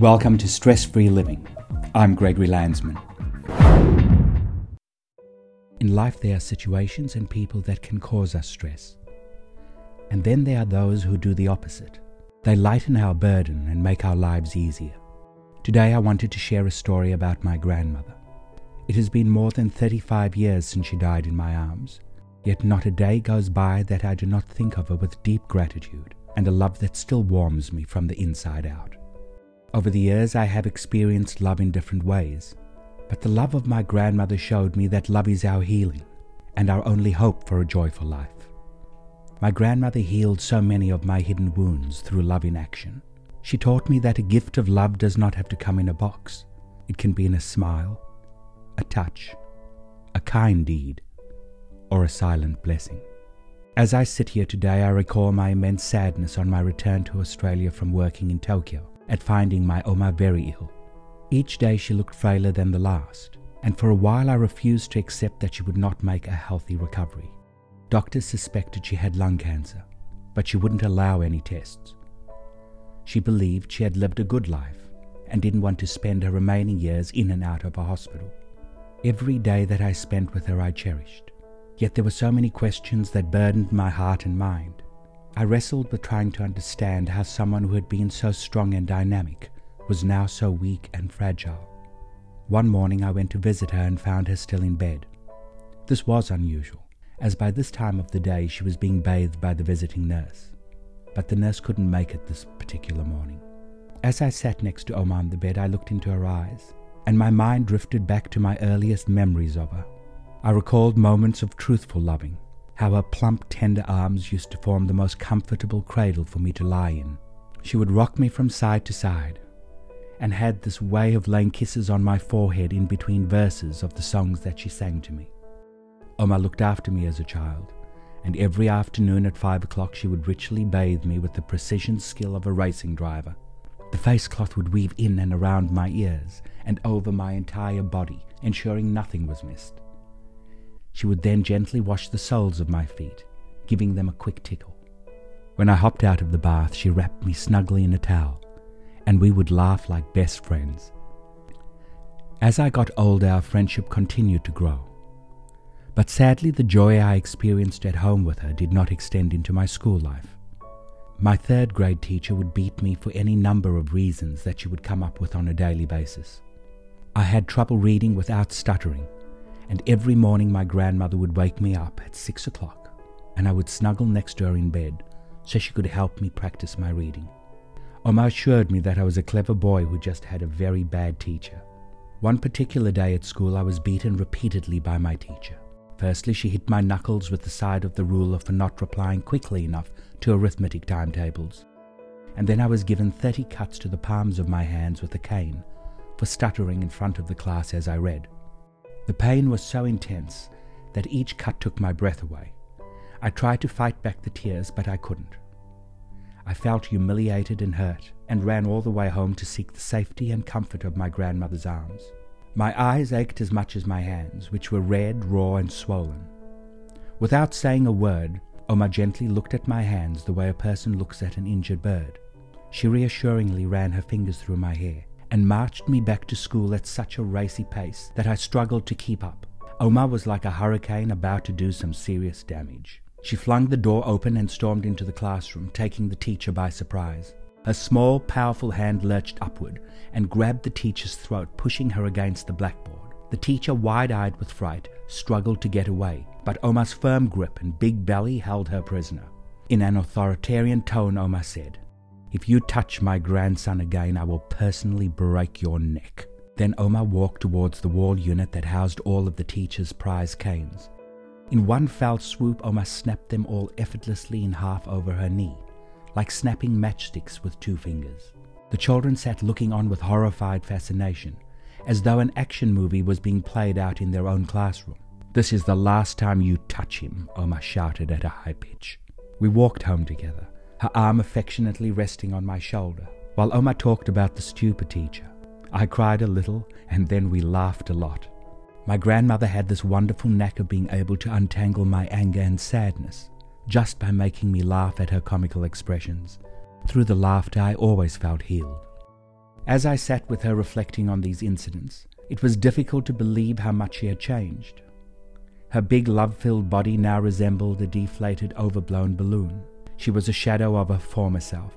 Welcome to Stress Free Living. I'm Gregory Landsman. In life, there are situations and people that can cause us stress. And then there are those who do the opposite. They lighten our burden and make our lives easier. Today, I wanted to share a story about my grandmother. It has been more than 35 years since she died in my arms, yet not a day goes by that I do not think of her with deep gratitude and a love that still warms me from the inside out. Over the years, I have experienced love in different ways, but the love of my grandmother showed me that love is our healing and our only hope for a joyful life. My grandmother healed so many of my hidden wounds through love in action. She taught me that a gift of love does not have to come in a box. It can be in a smile, a touch, a kind deed, or a silent blessing. As I sit here today, I recall my immense sadness on my return to Australia from working in Tokyo at finding my Oma very ill. Each day she looked frailer than the last, and for a while I refused to accept that she would not make a healthy recovery. Doctors suspected she had lung cancer, but she wouldn't allow any tests. She believed she had lived a good life and didn't want to spend her remaining years in and out of a hospital. Every day that I spent with her I cherished. Yet there were so many questions that burdened my heart and mind. I wrestled with trying to understand how someone who had been so strong and dynamic was now so weak and fragile. One morning I went to visit her and found her still in bed. This was unusual, as by this time of the day she was being bathed by the visiting nurse. But the nurse couldn't make it this particular morning. As I sat next to Oma on the bed, I looked into her eyes and my mind drifted back to my earliest memories of her. I recalled moments of truthful loving, how her plump, tender arms used to form the most comfortable cradle for me to lie in. She would rock me from side to side, and had this way of laying kisses on my forehead in between verses of the songs that she sang to me. Oma looked after me as a child, and every afternoon at five o'clock she would ritually bathe me with the precision skill of a racing driver. The face cloth would weave in and around my ears and over my entire body, ensuring nothing was missed. She would then gently wash the soles of my feet, giving them a quick tickle. When I hopped out of the bath, she wrapped me snugly in a towel, and we would laugh like best friends. As I got older, our friendship continued to grow. But sadly, the joy I experienced at home with her did not extend into my school life. My third grade teacher would beat me for any number of reasons that she would come up with on a daily basis. I had trouble reading without stuttering, and every morning my grandmother would wake me up at six o'clock, and I would snuggle next to her in bed so she could help me practice my reading. Oma assured me that I was a clever boy who just had a very bad teacher. One particular day at school, I was beaten repeatedly by my teacher. Firstly, she hit my knuckles with the side of the ruler for not replying quickly enough to arithmetic timetables. And then I was given 30 cuts to the palms of my hands with a cane for stuttering in front of the class as I read. The pain was so intense that each cut took my breath away. I tried to fight back the tears, but I couldn't. I felt humiliated and hurt, and ran all the way home to seek the safety and comfort of my grandmother's arms. My eyes ached as much as my hands, which were red, raw, and swollen. Without saying a word, Oma gently looked at my hands the way a person looks at an injured bird. She reassuringly ran her fingers through my hair and marched me back to school at such a racy pace that I struggled to keep up. Oma was like a hurricane about to do some serious damage. She flung the door open and stormed into the classroom, taking the teacher by surprise. Her small, powerful hand lurched upward and grabbed the teacher's throat, pushing her against the blackboard. The teacher, wide eyed with fright, struggled to get away, but Oma's firm grip and big belly held her prisoner. In an authoritarian tone, Oma said, If you touch my grandson again, I will personally break your neck. Then Oma walked towards the wall unit that housed all of the teacher's prize canes. In one fell swoop, Oma snapped them all effortlessly in half over her knee like snapping matchsticks with two fingers. The children sat looking on with horrified fascination, as though an action movie was being played out in their own classroom. This is the last time you touch him, Oma shouted at a high pitch. We walked home together, her arm affectionately resting on my shoulder, while Oma talked about the stupid teacher. I cried a little, and then we laughed a lot. My grandmother had this wonderful knack of being able to untangle my anger and sadness just by making me laugh at her comical expressions. Through the laughter, I always felt healed. As I sat with her reflecting on these incidents, it was difficult to believe how much she had changed. Her big love filled body now resembled a deflated, overblown balloon. She was a shadow of her former self.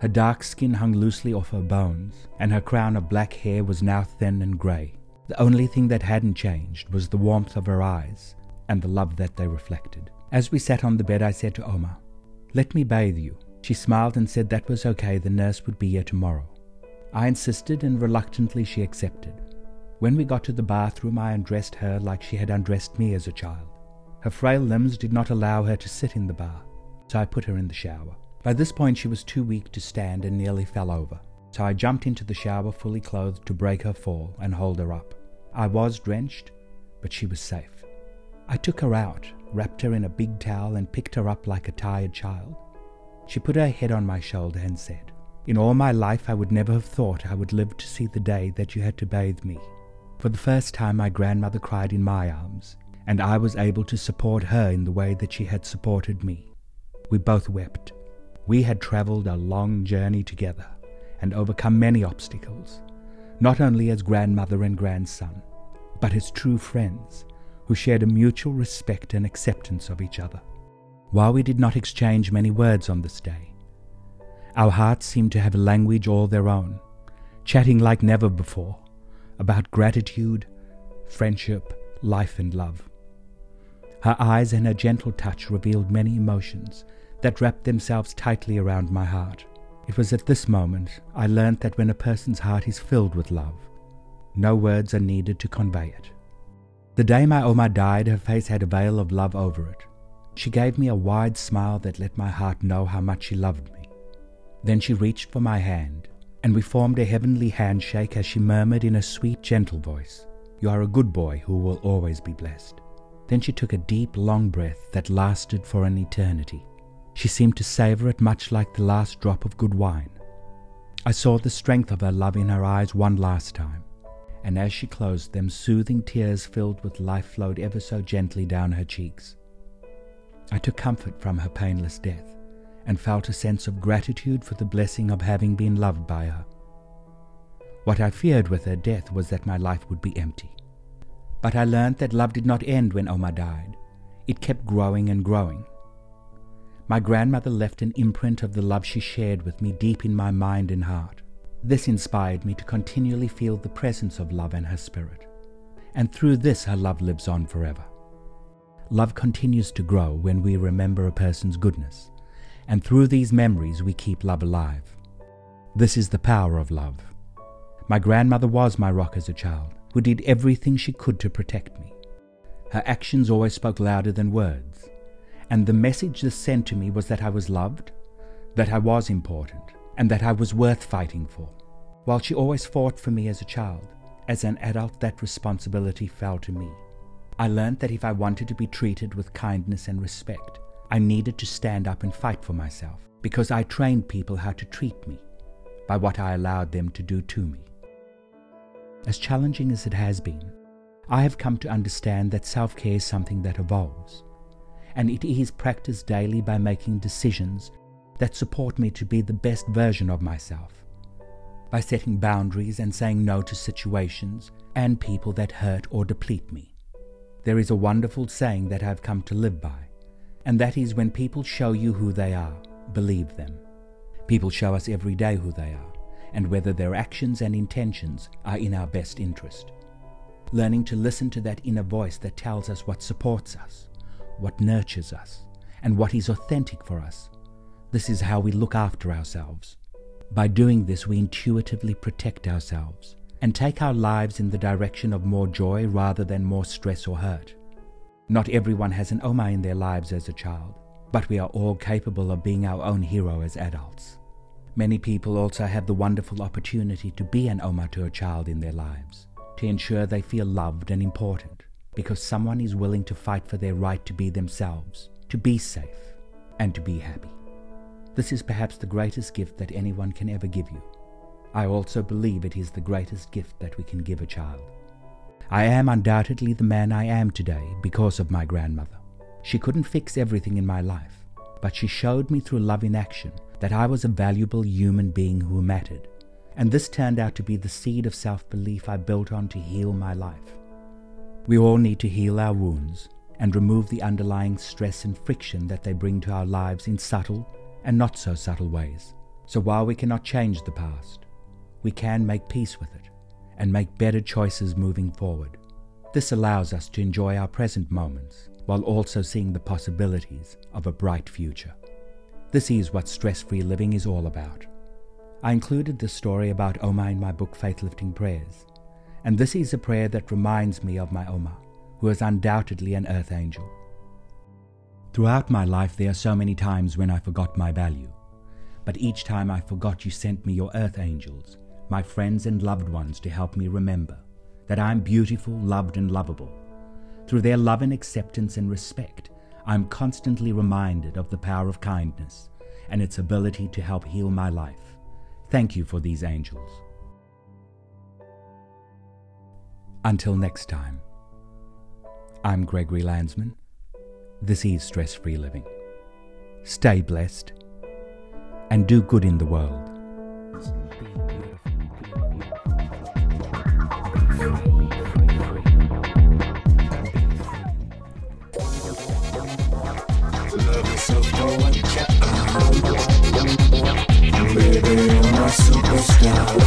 Her dark skin hung loosely off her bones, and her crown of black hair was now thin and grey. The only thing that hadn't changed was the warmth of her eyes and the love that they reflected. As we sat on the bed, I said to Oma, Let me bathe you. She smiled and said that was okay, the nurse would be here tomorrow. I insisted, and reluctantly she accepted. When we got to the bathroom, I undressed her like she had undressed me as a child. Her frail limbs did not allow her to sit in the bath, so I put her in the shower. By this point, she was too weak to stand and nearly fell over, so I jumped into the shower fully clothed to break her fall and hold her up. I was drenched, but she was safe. I took her out, wrapped her in a big towel, and picked her up like a tired child. She put her head on my shoulder and said, In all my life, I would never have thought I would live to see the day that you had to bathe me. For the first time, my grandmother cried in my arms, and I was able to support her in the way that she had supported me. We both wept. We had travelled a long journey together and overcome many obstacles, not only as grandmother and grandson, but as true friends who shared a mutual respect and acceptance of each other. While we did not exchange many words on this day, our hearts seemed to have a language all their own, chatting like never before about gratitude, friendship, life, and love. Her eyes and her gentle touch revealed many emotions that wrapped themselves tightly around my heart. It was at this moment I learned that when a person's heart is filled with love, no words are needed to convey it. The day my Oma died, her face had a veil of love over it. She gave me a wide smile that let my heart know how much she loved me. Then she reached for my hand and we formed a heavenly handshake as she murmured in a sweet, gentle voice, You are a good boy who will always be blessed. Then she took a deep, long breath that lasted for an eternity. She seemed to savor it much like the last drop of good wine. I saw the strength of her love in her eyes one last time, and as she closed them, soothing tears filled with life flowed ever so gently down her cheeks. I took comfort from her painless death and felt a sense of gratitude for the blessing of having been loved by her. What I feared with her death was that my life would be empty. But I learned that love did not end when Oma died. It kept growing and growing. My grandmother left an imprint of the love she shared with me deep in my mind and heart. This inspired me to continually feel the presence of love and her spirit. And through this, her love lives on forever. Love continues to grow when we remember a person's goodness and through these memories we keep love alive. This is the power of love. My grandmother was my rock as a child, who did everything she could to protect me. Her actions always spoke louder than words, and the message this sent to me was that I was loved, that I was important, and that I was worth fighting for. While she always fought for me as a child, as an adult that responsibility fell to me. I learned that if I wanted to be treated with kindness and respect, I needed to stand up and fight for myself because I trained people how to treat me by what I allowed them to do to me. As challenging as it has been, I have come to understand that self care is something that evolves, and it is practiced daily by making decisions that support me to be the best version of myself, by setting boundaries and saying no to situations and people that hurt or deplete me. There is a wonderful saying that I've come to live by and that is when people show you who they are, believe them. People show us every day who they are, and whether their actions and intentions are in our best interest. Learning to listen to that inner voice that tells us what supports us, what nurtures us, and what is authentic for us. This is how we look after ourselves. By doing this, we intuitively protect ourselves and take our lives in the direction of more joy rather than more stress or hurt. Not everyone has an Oma in their lives as a child, but we are all capable of being our own hero as adults. Many people also have the wonderful opportunity to be an Oma to a child in their lives, to ensure they feel loved and important, because someone is willing to fight for their right to be themselves, to be safe, and to be happy. This is perhaps the greatest gift that anyone can ever give you. I also believe it is the greatest gift that we can give a child. I am undoubtedly the man I am today because of my grandmother. She couldn't fix everything in my life, but she showed me through love in action that I was a valuable human being who mattered, and this turned out to be the seed of self belief I built on to heal my life. We all need to heal our wounds and remove the underlying stress and friction that they bring to our lives in subtle and not so subtle ways. So while we cannot change the past, we can make peace with it and make better choices moving forward. This allows us to enjoy our present moments while also seeing the possibilities of a bright future. This is what stress free living is all about. I included this story about Oma in my book Faith Lifting Prayers, and this is a prayer that reminds me of my Oma who is undoubtedly an earth angel. Throughout my life, there are so many times when I forgot my value. But each time I forgot, you sent me your earth angels, my friends and loved ones, to help me remember that I am beautiful, loved, and lovable. Through their love and acceptance and respect, I am constantly reminded of the power of kindness and its ability to help heal my life. Thank you for these angels. Until next time. I'm Gregory Landsman. This is Stress Free Living. Stay blessed and do good in the world. superstar.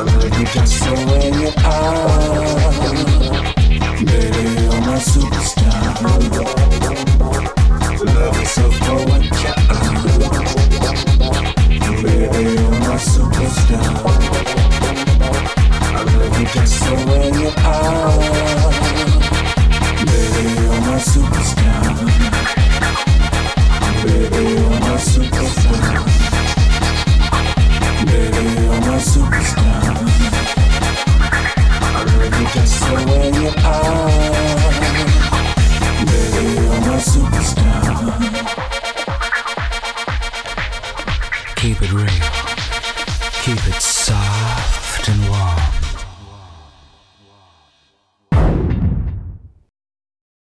I love you just the way you are. Baby,